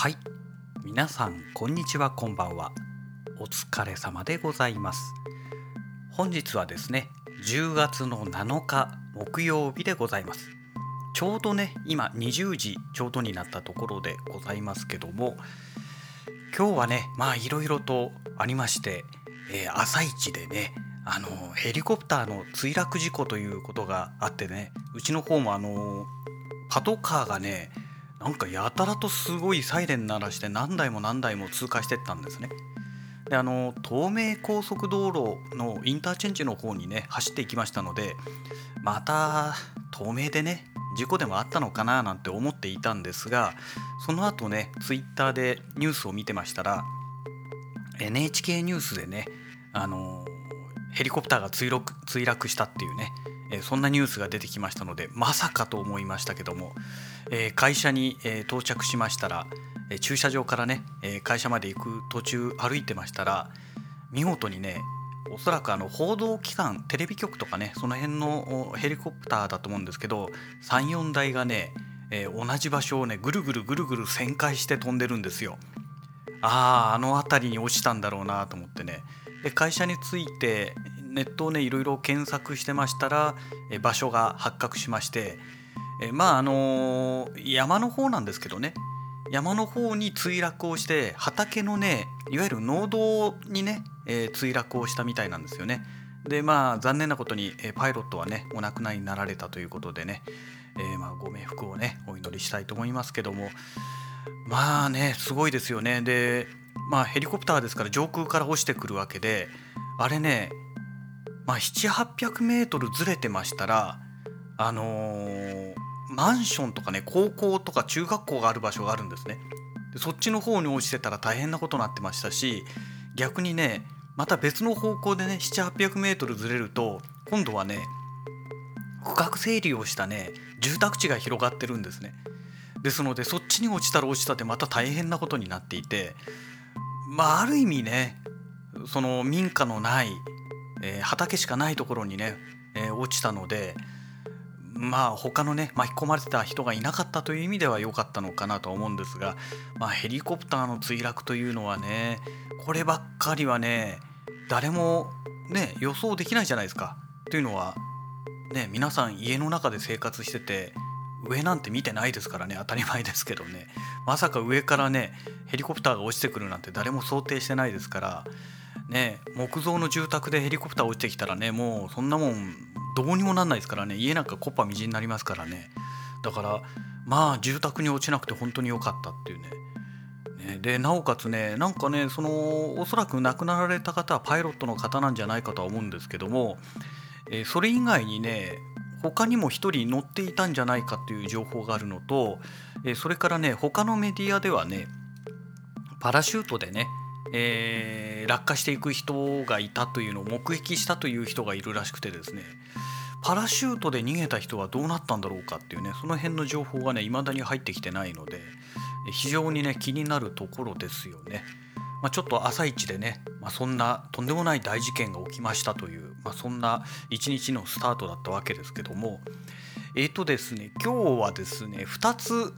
はい。皆さんこんにちはこんばんは。お疲れ様でございます。本日はですね10月の7日木曜日でございます。ちょうどね今20時ちょうどになったところでございますけども今日はねまあいろいろとありまして、えー、朝一でねあのヘリコプターの墜落事故ということがあってねうちの方もあのパトカーがねなんかやたらとすごいサイレン鳴らして何台も何台も通過してったんですね。であの東名高速道路のインターチェンジの方にね走っていきましたのでまた東名でね事故でもあったのかななんて思っていたんですがその後ねツイッターでニュースを見てましたら NHK ニュースでねあのヘリコプターが墜落墜落したっていうねえそんなニュースが出てきましたのでまさかと思いましたけども、え会社に、え到着しましたら、え駐車場からね、え会社まで行く途中歩いてましたら見事にねおそらくあの報道機関テレビ局とかねその辺のヘリコプターだと思うんですけど34台がね、え、同じ場所をねぐるぐるぐるぐる旋回して飛んでるんですよ。あああの辺りに落ちたんだろうなと思ってねで会社に着いてネットをねいろいろ検索してましたらえ場所が発覚しましてえまああの山の方なんですけどね山の方に墜落をして畑のねいわゆる農道にね、え、墜落をしたみたいなんですよね。でまあ残念なことに、えパイロットはねお亡くなりになられたということでね、えー、まあ、ご冥福をねお祈りしたいと思いますけどもまあねすごいですよねでまあヘリコプターですから上空から落ちてくるわけであれねまあ、7800メートルずれてましたらあのー、マンションとかね高校とか中学校がある場所があるんですね。でそっちの方に落ちてたら大変なことになってましたし逆にねまた別の方向でね7800メートルずれると今度はね区画整理をしたね住宅地が広がってるんですね。ですのでそっちに落ちたら落ちたってまた大変なことになっていてまあある意味ねその民家のないえー、畑しかないところにね、えー、落ちたのでまあ他のね巻き込まれてた人がいなかったという意味では良かったのかなと思うんですが、まあ、ヘリコプターの墜落というのはねこればっかりはね誰もね予想できないじゃないですか。というのはね皆さん家の中で生活してて上なんて見てないですからね当たり前ですけどねまさか上からねヘリコプターが落ちてくるなんて誰も想定してないですからね木造の住宅でヘリコプター落ちてきたらねもうそんなもんどうにもなんないですからね。家なんかコッパみじんになりますからね。だからまあ住宅に落ちなくて本当に良かったっていうね。ねでなおかつねなんかねそのおそらく亡くなられた方はパイロットの方なんじゃないかとは思うんですけども、えー、それ以外にね他にも1人乗っていたんじゃないかっていう情報があるのと、えー、それからね他のメディアではねパラシュートでねえー、落下していく人がいたというのを目撃したという人がいるらしくてですねパラシュートで逃げた人はどうなったんだろうかっていうねその辺の情報がね未だに入ってきてないので非常にね気になるところですよね。まあ、ちょっと朝一でね、まあ、そんなとんでもない大事件が起きましたという、まあ、そんな一日のスタートだったわけですけどもえっ、ー、とですね今日はですね2つ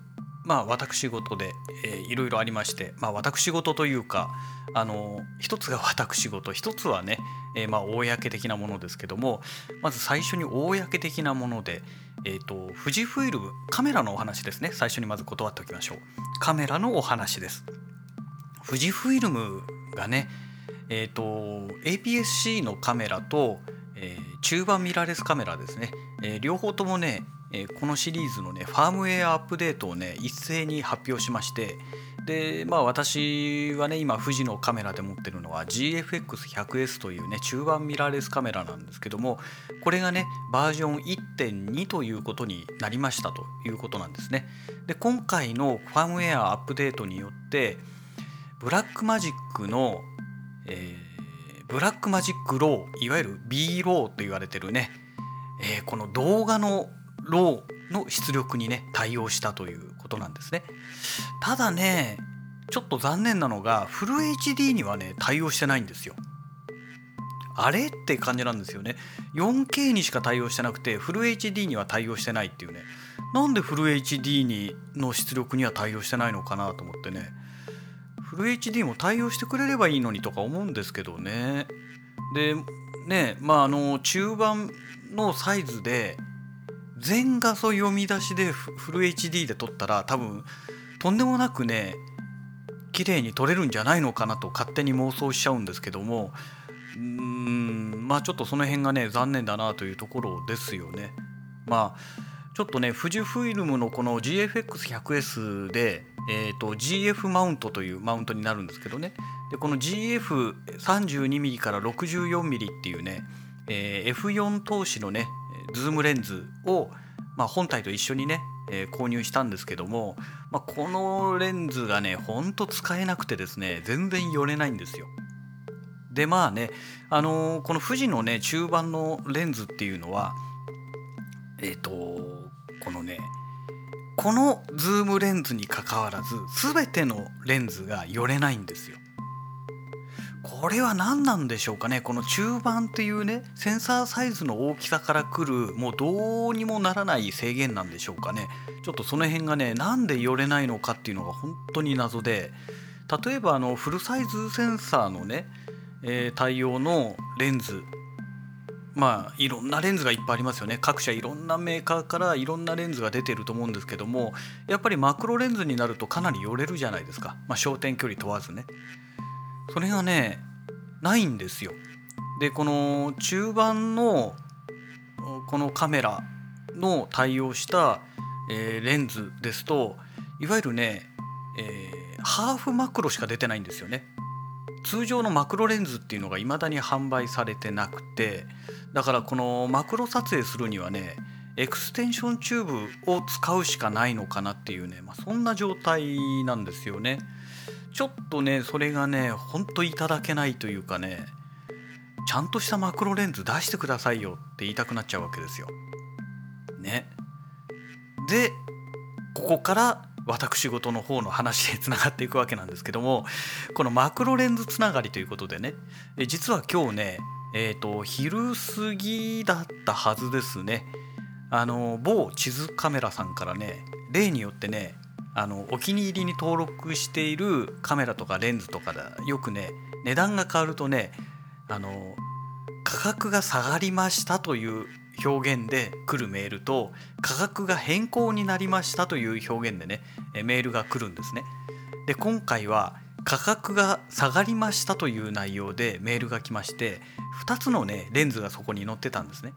まあ私事で、えー、いろいろありまして、まあ、私事というかあの一つが私事一つはね、えー、まあ公的なものですけどもまず最初に公的なもので、えーと、富士フイルムカメラのお話ですね。最初にまず断っておきましょう。カメラのお話です。富士フイルムがねえーと、APS-C のカメラと、えー、中盤ミラーレスカメラですね、えー、両方ともねえこのシリーズのねファームウェアアップデートをね一斉に発表しましてでまあ私はね今富士のカメラで持ってるのは GFX100S というね中盤ミラーレスカメラなんですけどもこれがねバージョン1.2ということになりましたということなんですね。で今回のファームウェアアップデートによってBlackmagic の、えー、 Blackmagic RAW いわゆる B ローと言われてるね、えー、この動画の RAW の出力にね対応したということなんですね。ただねちょっと残念なのがフル HD にはね対応してないんですよ。あれって感じなんですよね。4K にしか対応してなくてフル HD には対応してないっていうね。なんでフル HD にの出力には対応してないのかなと思ってね。フル HD も対応してくれればいいのにとか思うんですけどね。でねまああの中盤のサイズで全画素読み出しでフル HD で撮ったら多分とんでもなくね綺麗に撮れるんじゃないのかなと勝手に妄想しちゃうんですけどもうーんまあちょっとその辺がね残念だなというところですよね。まあちょっとね富士フイルムのこの GFX100S で、えーと、GF マウントというマウントになるんですけどねでこの GF32mm から 64mm っていうね、えー、F4 投資のねズームレンズを、まあ、本体と一緒にね、えー、購入したんですけども、まあ、このレンズがねほんと使えなくてですね全然寄れないんですよ。でまあね、あのー、この富士のね中判のレンズっていうのはえっ、ー、とこのねこのズームレンズにかかわらず全てのレンズが寄れないんですよ。これは何なんでしょうかね？この中判っていうねセンサーサイズの大きさからくるもうどうにもならない制限なんでしょうかね？ちょっとその辺がねなんで寄れないのかっていうのが本当に謎で例えばあのフルサイズセンサーのね、えー、対応のレンズ。まあいろんなレンズがいっぱいありますよね。各社いろんなメーカーからいろんなレンズが出てると思うんですけどもやっぱりマクロレンズになるとかなり寄れるじゃないですか、まあ、焦点距離問わずね。それがねないんですよでこの中盤のこのカメラの対応した、えー、レンズですといわゆるね、えー、ハーフマクロしか出てないんですよね通常のマクロレンズっていうのが未だに販売されてなくてだからこのマクロ撮影するにはねエクステンションチューブを使うしかないのかなっていうね、まあ、そんな状態なんですよね。ちょっとねそれがねほんといただけないというかねちゃんとしたマクロレンズ出してくださいよって言いたくなっちゃうわけですよ。ね。でここから私事の方の話でつながっていくわけなんですけどもこのマクロレンズつながりということでね実は今日ねえっ、ー、と昼過ぎだったはずですねあの某地図カメラさんからね例によってねあのお気に入りに登録しているカメラとかレンズとかでよくね値段が変わるとねあの価格が下がりましたという表現で来るメールと価格が変更になりましたという表現でねメールが来るんですね。で今回は価格が下がりましたという内容でメールが来まして2つのねレンズがそこに載ってたんですね。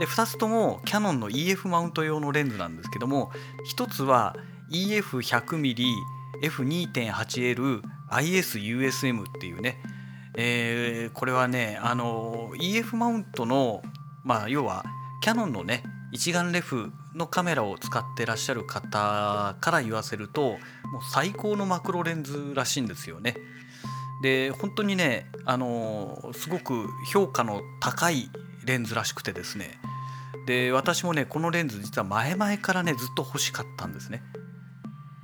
で2つともキヤノンの EF マウント用のレンズなんですけども1つは EF100mmF2.8L ISUSM っていうね、えー、これはねあの EF マウントのまあ要はキヤノンのね一眼レフのカメラを使ってらっしゃる方から言わせるともう最高のマクロレンズらしいんですよね。で本当にねあのすごく評価の高いレンズらしくてですねで私もねこのレンズ実は前々からねずっと欲しかったんですね。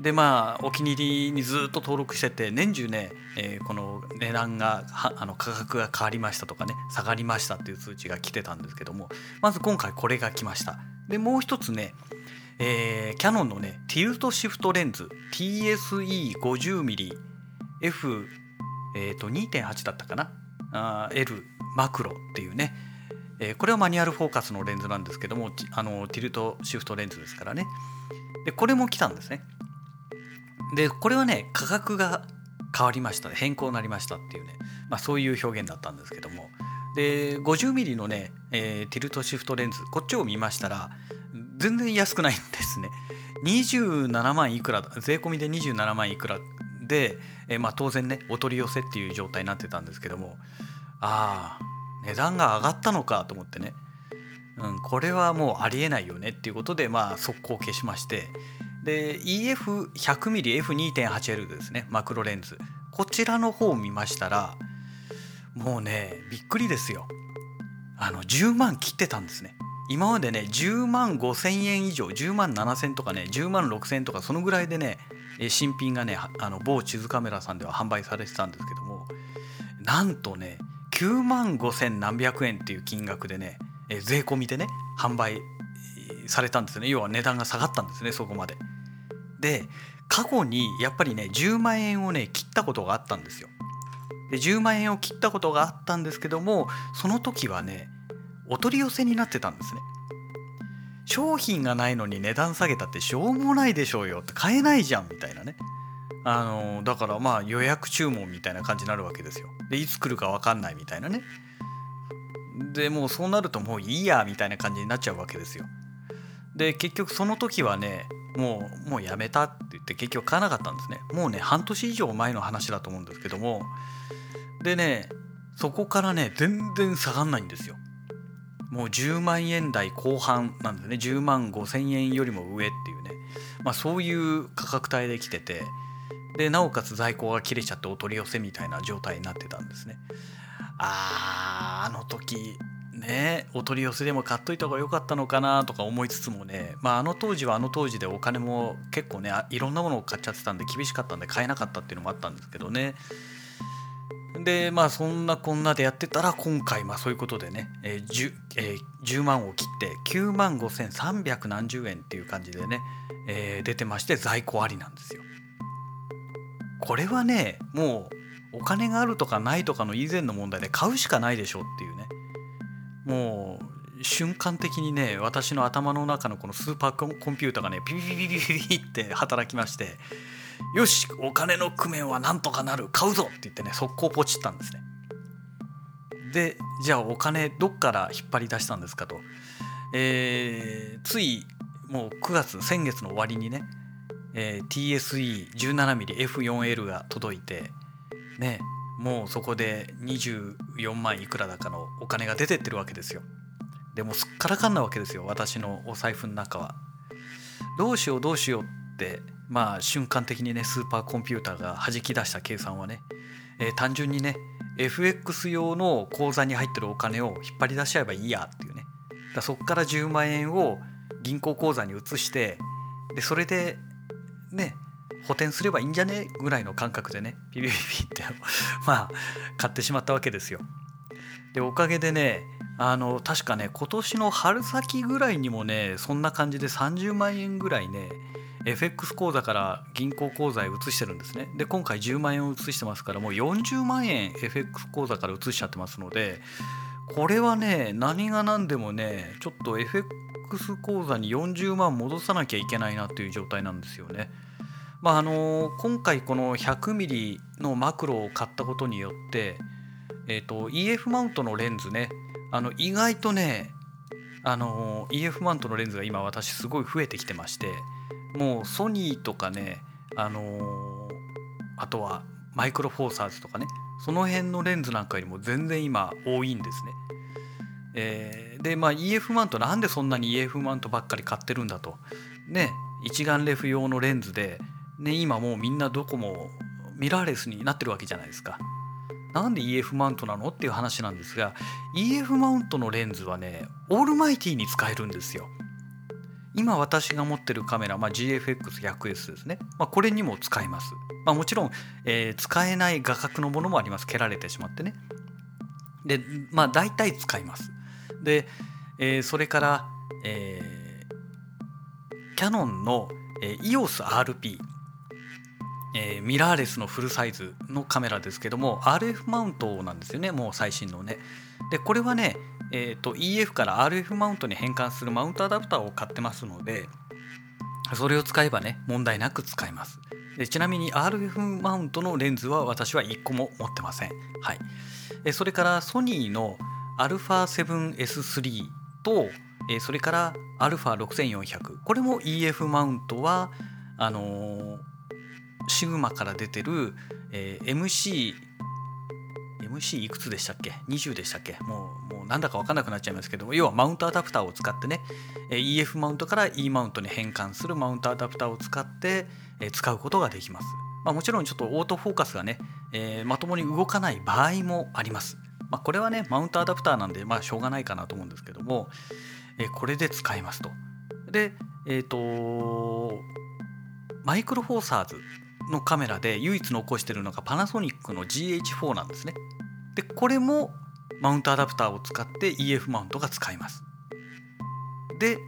でまあお気に入りにずっと登録してて年中ね、えー、この値段があの価格が変わりましたとかね下がりましたっていう通知が来てたんですけどもまず今回これが来ました。でもう一つねえー、キヤノンのねティルトシフトレンズ TSE50mm F、えー、と2.8だったかな？あ L マクロっていうね、えー、これはマニュアルフォーカスのレンズなんですけどもあのティルトシフトレンズですからね。でこれも来たんですね。でこれはね価格が変わりました。変更になりましたっていうね、まあ、そういう表現だったんですけども。で 50mm のね、えー、ティルトシフトレンズ。こっちを見ましたら全然安くないんですね。27万いくら税込みで27万いくらで、えー、まあ、当然ねお取り寄せっていう状態になってたんですけども。ああ値段が上がったのかと思ってね、うん、これはもうありえないよねっていうことでまあ速攻消しまして。で EF100mmF2.8L ですねマクロレンズ。こちらの方を見ましたらもうねびっくりですよ。あの10万切ってたんですね。今までね10万5,000円以上10万7,000とかね10万6,000とかそのぐらいでね新品がねあの某地図カメラさんでは販売されてたんですけどもなんとね9万5千何百円っていう金額でね、税込みでね販売されたんですね要は値段が下がったんですねそこまで。で過去にやっぱりね10万円をね切ったことがあったんですよ。で10万円を切ったことがあったんですけどもその時はねお取り寄せになってたんですね。商品がないのに値段下げたってしょうもないでしょうよって買えないじゃんみたいなね。あのだからまあ予約注文みたいな感じになるわけですよ。でいつ来るか分かんないみたいなね。でもうそうなるともういいやみたいな感じになっちゃうわけですよ。で結局その時はねもうもうやめたって言って結局買わなかったんですね。もうね半年以上前の話だと思うんですけどもでねそこからね全然下がんないんですよ。もう10万円台後半なんですね10万5千円よりも上っていうね、まあ、そういう価格帯で来ててでなおかつ在庫が切れちゃってお取り寄せみたいな状態になってたんですね。あーあの時ねお取り寄せでも買っといた方が良かったのかなとか思いつつもねまああの当時はあの当時でお金も結構ねいろんなものを買っちゃってたんで厳しかったんで買えなかったっていうのもあったんですけどねでまあそんなこんなでやってたら今回まあそういうことでね、えー 10, えー10万を切って9万5300円っていう感じでね、えー出てまして在庫ありなんですよ。これはねもうお金があるとかないとかの以前の問題で買うしかないでしょっていうねもう瞬間的にね私の頭の中のこのスーパーコンピューターがねピピピピピピって働きましてよしお金の工面はなんとかなる買うぞって言ってね速攻ポチったんですね。でじゃあお金どっから引っ張り出したんですかと、えーついもう9月先月の終わりにね、えー TSE17mmF4L が届いてねもうそこで24万いくらだかのお金が出てってるわけですよ。でもすっからかんなわけですよ。私のお財布の中は。どうしようどうしようってまあ瞬間的にねスーパーコンピューターが弾き出した計算はね、えー単純にね FX 用の口座に入ってるお金を引っ張り出しちゃえばいいやっていうね。だそこから10万円を銀行口座に移してでそれでね補填すればいいんじゃね？ぐらいの感覚でねピピピピって まあ買ってしまったわけですよ。でおかげでねあの確かね今年の春先ぐらいにもねそんな感じで30万円ぐらいね FX 口座から銀行口座へ移してるんですねで今回10万円を移してますからもう40万円 FX 口座から移しちゃってますのでこれはね何が何でもねちょっと FX 口座に40万戻さなきゃいけないなっていう状態なんですよね。まああの今回この 100mm のマクロを買ったことによって、えー、と EF マウントのレンズねあの意外とねあの EF マウントのレンズが今私すごい増えてきてましてもうソニーとかねあのあとはマイクロフォーサーズとかねその辺のレンズなんかよりも全然今多いんですね。えーでまあ EF マウントなんでそんなに EF マウントばっかり買ってるんだとね一眼レフ用のレンズで、ね、今もうみんなどこもミラーレスになってるわけじゃないですか。なんで EF マウントなのっていう話なんですが EF マウントのレンズはねオールマイティに使えるんですよ。今私が持ってるカメラ、まあ、GFX100S ですね、まあ、これにも使えます。まあ、もちろん、えー使えない画角のものもあります蹴られてしまってね。でまあ大体使います。で、えーそれから、えーキャノンの、えー EOSRP、えーミラーレスのフルサイズのカメラですけども RF マウントなんですよねもう最新のね。でこれはね、えーと EF から RF マウントに変換するマウントアダプターを買ってますのでそれを使えばね問題なく使えます。でちなみに RF マウントのレンズは私は1個も持ってません。はい、えそれからソニーの α7S3 とえそれから α6400 これも EF マウントはあのーシグマから出てる、えー MC MC いくつでしたっけ？20でしたっけ？もうもうなんだか分かんなくなっちゃいますけど要はマウントアダプターを使ってね EF マウントから E マウントに変換するマウントアダプターを使って、え使うことができます、まあ、もちろんちょっとオートフォーカスがね、えーまともに動かない場合もあります、まあ、これはねマウントアダプターなんでまあしょうがないかなと思うんですけども、えーこれで使えますと。でえっ、とマイクロフォーサーズ。のカメラで唯一残してるのがパナソニックの GH4 なんですね。でこれもマウントアダプターを使って EF マウントが使えます。で、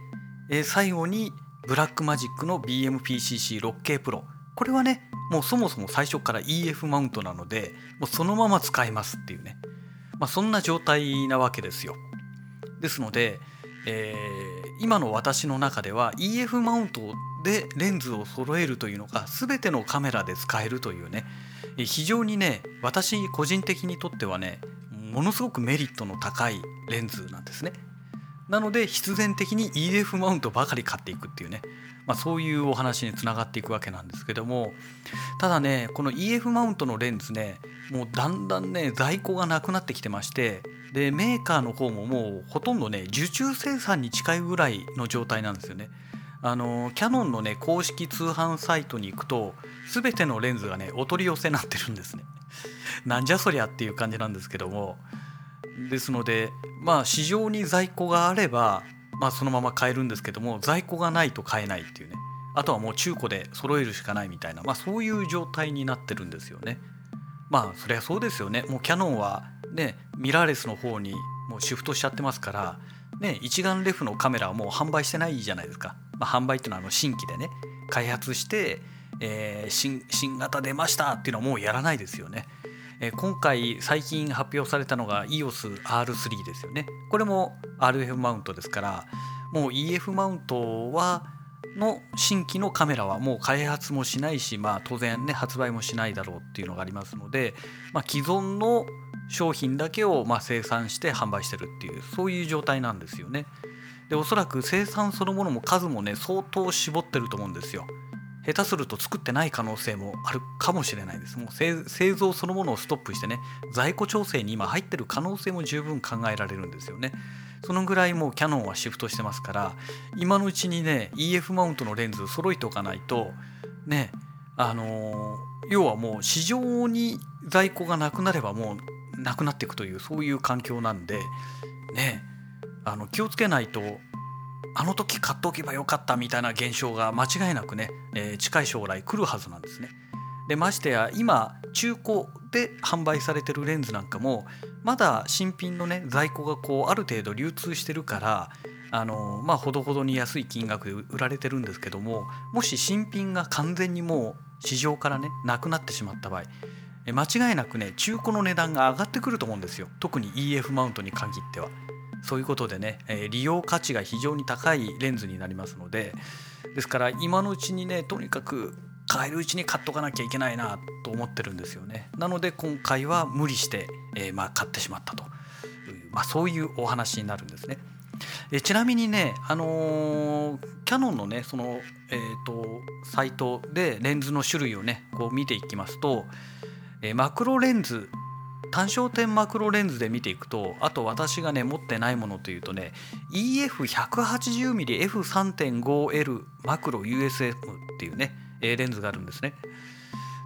えー、最後にブラックマジックの BMPCC6K Pro これはねもうそもそも最初から EF マウントなのでもうそのまま使えますっていうね、まあ、そんな状態なわけですよ。ですので、えー、今の私の中では EF マウントでレンズを揃えるというのが全てのカメラで使えるというね非常にね私個人的にとってはねものすごくメリットの高いレンズなんですね。なので必然的に EF マウントばかり買っていくっていうね、まあ、そういうお話につながっていくわけなんですけどもただねこの EF マウントのレンズねもうだんだんね在庫がなくなってきてましてでメーカーの方ももうほとんどね受注生産に近いぐらいの状態なんですよね。あのキヤノンのね公式通販サイトに行くと全てのレンズがねお取り寄せになってるんですね。なんじゃそりゃっていう感じなんですけどもですのでまあ市場に在庫があれば、まあ、そのまま買えるんですけども在庫がないと買えないっていうねあとはもう中古で揃えるしかないみたいな、まあ、そういう状態になってるんですよね。まあそりゃそうですよねもうキヤノンはねミラーレスの方にもうシフトしちゃってますからね一眼レフのカメラはもう販売してないじゃないですか、まあ、販売っていうのはあの新規でね開発して、えー、新新型出ましたっていうのはもうやらないですよね。えー、今回最近発表されたのが EOSR3 ですよねこれも RF マウントですからもう EF マウントはの新規のカメラはもう開発もしないし、まあ、当然ね発売もしないだろうっていうのがありますので、まあ、既存の商品だけをま生産して販売してるっていうそういう状態なんですよね。でおそらく生産そのものも数もね相当絞ってると思うんですよ。下手すると作ってない可能性もあるかもしれないです。もう製造そのものをストップしてね在庫調整に今入ってる可能性も十分考えられるんですよね。そのぐらいもうキヤノンはシフトしてますから今のうちにね EF マウントのレンズ揃えておかないとねあのー、要はもう市場に在庫がなくなればもうなくなっていくというそういう環境なんでねえあの気をつけないとあの時買っておけばよかったみたいな現象が間違いなくね、えー、近い将来来るはずなんですね。でましてや今中古で販売されてるレンズなんかもまだ新品のね在庫がこうある程度流通してるからあのまあほどほどに安い金額で売られてるんですけどももし新品が完全にもう市場からねなくなってしまった場合間違いなくね中古の値段が上がってくると思うんですよ特に EF マウントに限っては。そういうことでね、え利用価値が非常に高いレンズになりますのでですから今のうちにねとにかく買えるうちに買っとかなきゃいけないなと思ってるんですよねなので今回は無理して、えー、まあ、買ってしまったと、まあ、そういうお話になるんですね。えちなみにね、あのー、キヤノンのねその、えーと、サイトでレンズの種類をねこう見ていきますと、え、マクロレンズ単焦点マクロレンズで見ていくとあと私がね持ってないものというとね EF180mmF3.5L マクロ USF っていうねレンズがあるんですね。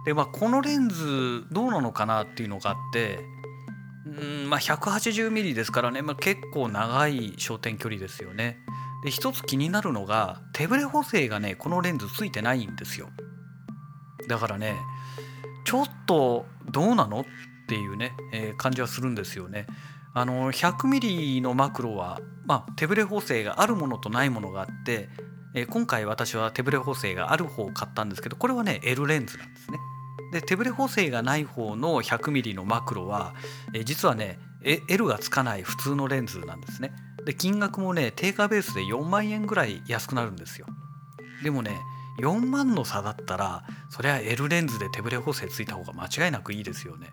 でまあこのレンズどうなのかなっていうのがあってうんまあ 180mm ですからね、まあ、結構長い焦点距離ですよね。で一つ気になるのが手ブレ補正がねこのレンズついてないんですよ。だからねちょっとどうなのっていうね、えー、感じはするんですよね。あの 100mm のマクロは、まあ、手ブレ補正があるものとないものがあって、えー、今回私は手ブレ補正がある方を買ったんですけどこれはね L レンズなんですね。で手ブレ補正がない方の 100mm のマクロは、えー、実はね L がつかない普通のレンズなんですね。で金額もね定価ベースで4万円ぐらい安くなるんですよ。でもね4万の差だったらそれは L レンズで手ブレ補正ついた方が間違いなくいいですよね。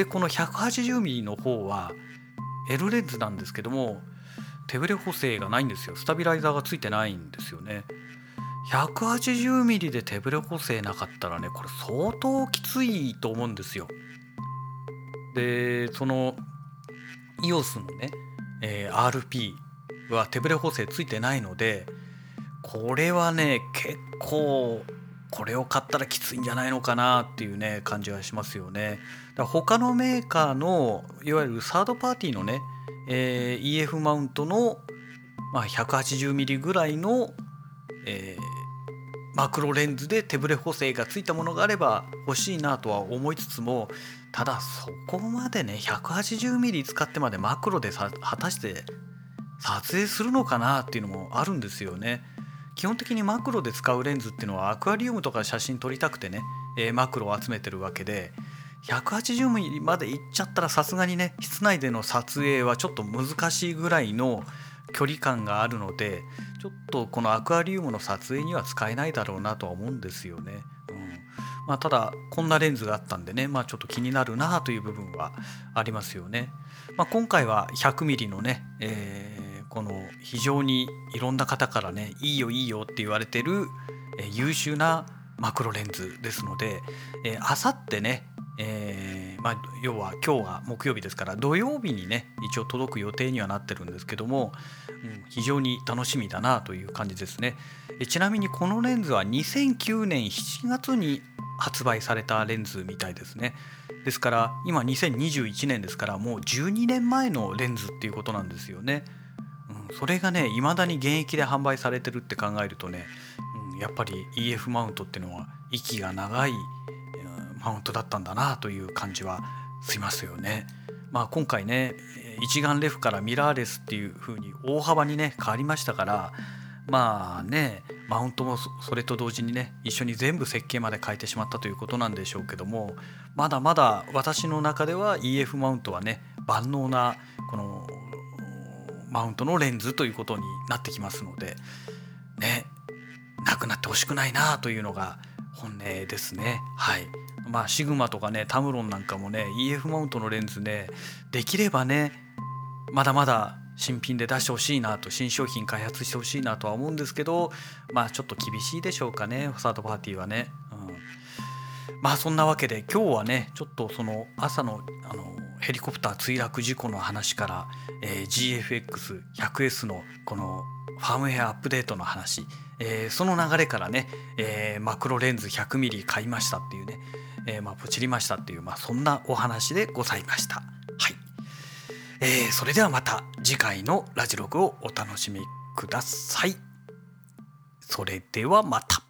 でこの 180mm の方は L レンズなんですけども手ブレ補正がないんですよ。スタビライザーがついてないんですよね。180mm で手ブレ補正なかったらねこれ相当きついと思うんですよ。でその EOS のね、えー、RP は手ブレ補正ついてないのでこれはね結構これを買ったらきついんじゃないのかなっていうね感じはしますよね。だ他のメーカーのいわゆるサードパーティーのね、えー、EF マウントの、まあ、180ミリぐらいの、えマクロレンズで手ブレ補正がついたものがあれば欲しいなとは思いつつもただそこまでね 180mm 使ってまでマクロでさ果たして撮影するのかなっていうのもあるんですよね。基本的にマクロで使うレンズっていうのはアクアリウムとか写真撮りたくてね、えー、マクロを集めてるわけで 180mm までいっちゃったらさすがにね室内での撮影はちょっと難しいぐらいの距離感があるのでちょっとこのアクアリウムの撮影には使えないだろうなとは思うんですよね。うんまあ、ただこんなレンズがあったんでね、まあ、ちょっと気になるなという部分はありますよね。まあ、今回は 100mm のね、えー、この非常にいろんな方からねいいよいいよって言われてる、え、優秀なマクロレンズですので、あさってね、えー、まあ、要は今日が木曜日ですから土曜日にね一応届く予定にはなってるんですけども、うん、非常に楽しみだなという感じですね。えちなみにこのレンズは2009年7月に発売されたレンズみたいですね。ですから今2021年ですからもう12年前のレンズっていうことなんですよね、うん、それがね未だに現役で販売されてるって考えるとね、うん、やっぱり EF マウントっていうのは息が長いマウントだったんだなという感じはしますよね。まあ、今回ね一眼レフからミラーレスっていう風に大幅にね変わりましたからまあねマウントもそれと同時にね一緒に全部設計まで変えてしまったということなんでしょうけどもまだまだ私の中では EF マウントはね万能なこのマウントのレンズということになってきますのでねなくなってほしくないなというのが本音ですねはいまあシグマとかねタムロンなんかもね EF マウントのレンズねできればねまだまだ新品で出してほしいなと新商品開発してほしいなとは思うんですけどまあちょっと厳しいでしょうかねサードパーティーはね、うん、まあそんなわけで今日はねちょっとその朝のあのヘリコプター墜落事故の話から、えー、GFX100S のこのファームウェアアップデートの話、えー、その流れからね、えー、マクロレンズ 100mm 買いましたっていうね。えー、まあ、ポチりましたっていう、まあ、そんなお話でございました。はい。えー、それではまた次回のラジログをお楽しみください。それではまた。